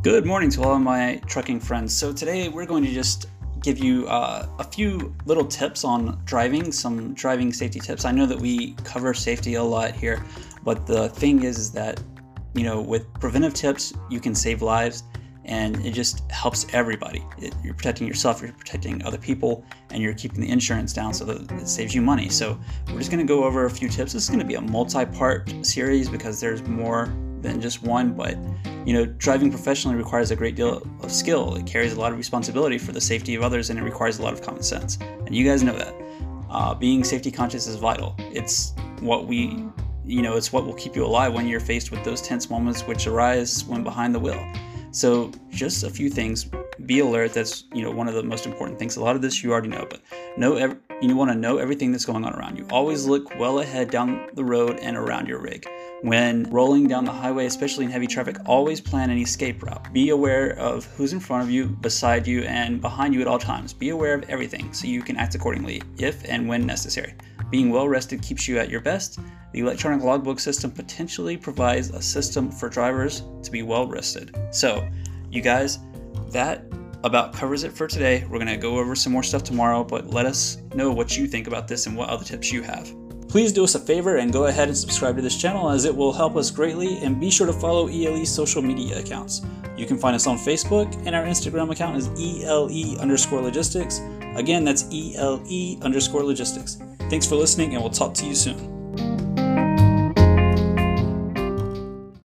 Good morning to all of my trucking friends. So, today we're going to just give you uh, a few little tips on driving, some driving safety tips. I know that we cover safety a lot here, but the thing is, is that, you know, with preventive tips, you can save lives and it just helps everybody. It, you're protecting yourself, you're protecting other people, and you're keeping the insurance down so that it saves you money. So, we're just going to go over a few tips. This is going to be a multi part series because there's more than just one, but you know, driving professionally requires a great deal of skill. It carries a lot of responsibility for the safety of others, and it requires a lot of common sense. And you guys know that. Uh, being safety conscious is vital. It's what we, you know, it's what will keep you alive when you're faced with those tense moments which arise when behind the wheel. So, just a few things. Be alert. That's you know one of the most important things. A lot of this you already know, but know ev- you want to know everything that's going on around you. Always look well ahead down the road and around your rig. When rolling down the highway, especially in heavy traffic, always plan an escape route. Be aware of who's in front of you, beside you, and behind you at all times. Be aware of everything so you can act accordingly if and when necessary. Being well rested keeps you at your best. The electronic logbook system potentially provides a system for drivers to be well rested. So, you guys, that about covers it for today. We're going to go over some more stuff tomorrow, but let us know what you think about this and what other tips you have. Please do us a favor and go ahead and subscribe to this channel as it will help us greatly and be sure to follow ELE's social media accounts. You can find us on Facebook and our Instagram account is ELE underscore logistics. Again, that's ELE underscore logistics. Thanks for listening and we'll talk to you soon.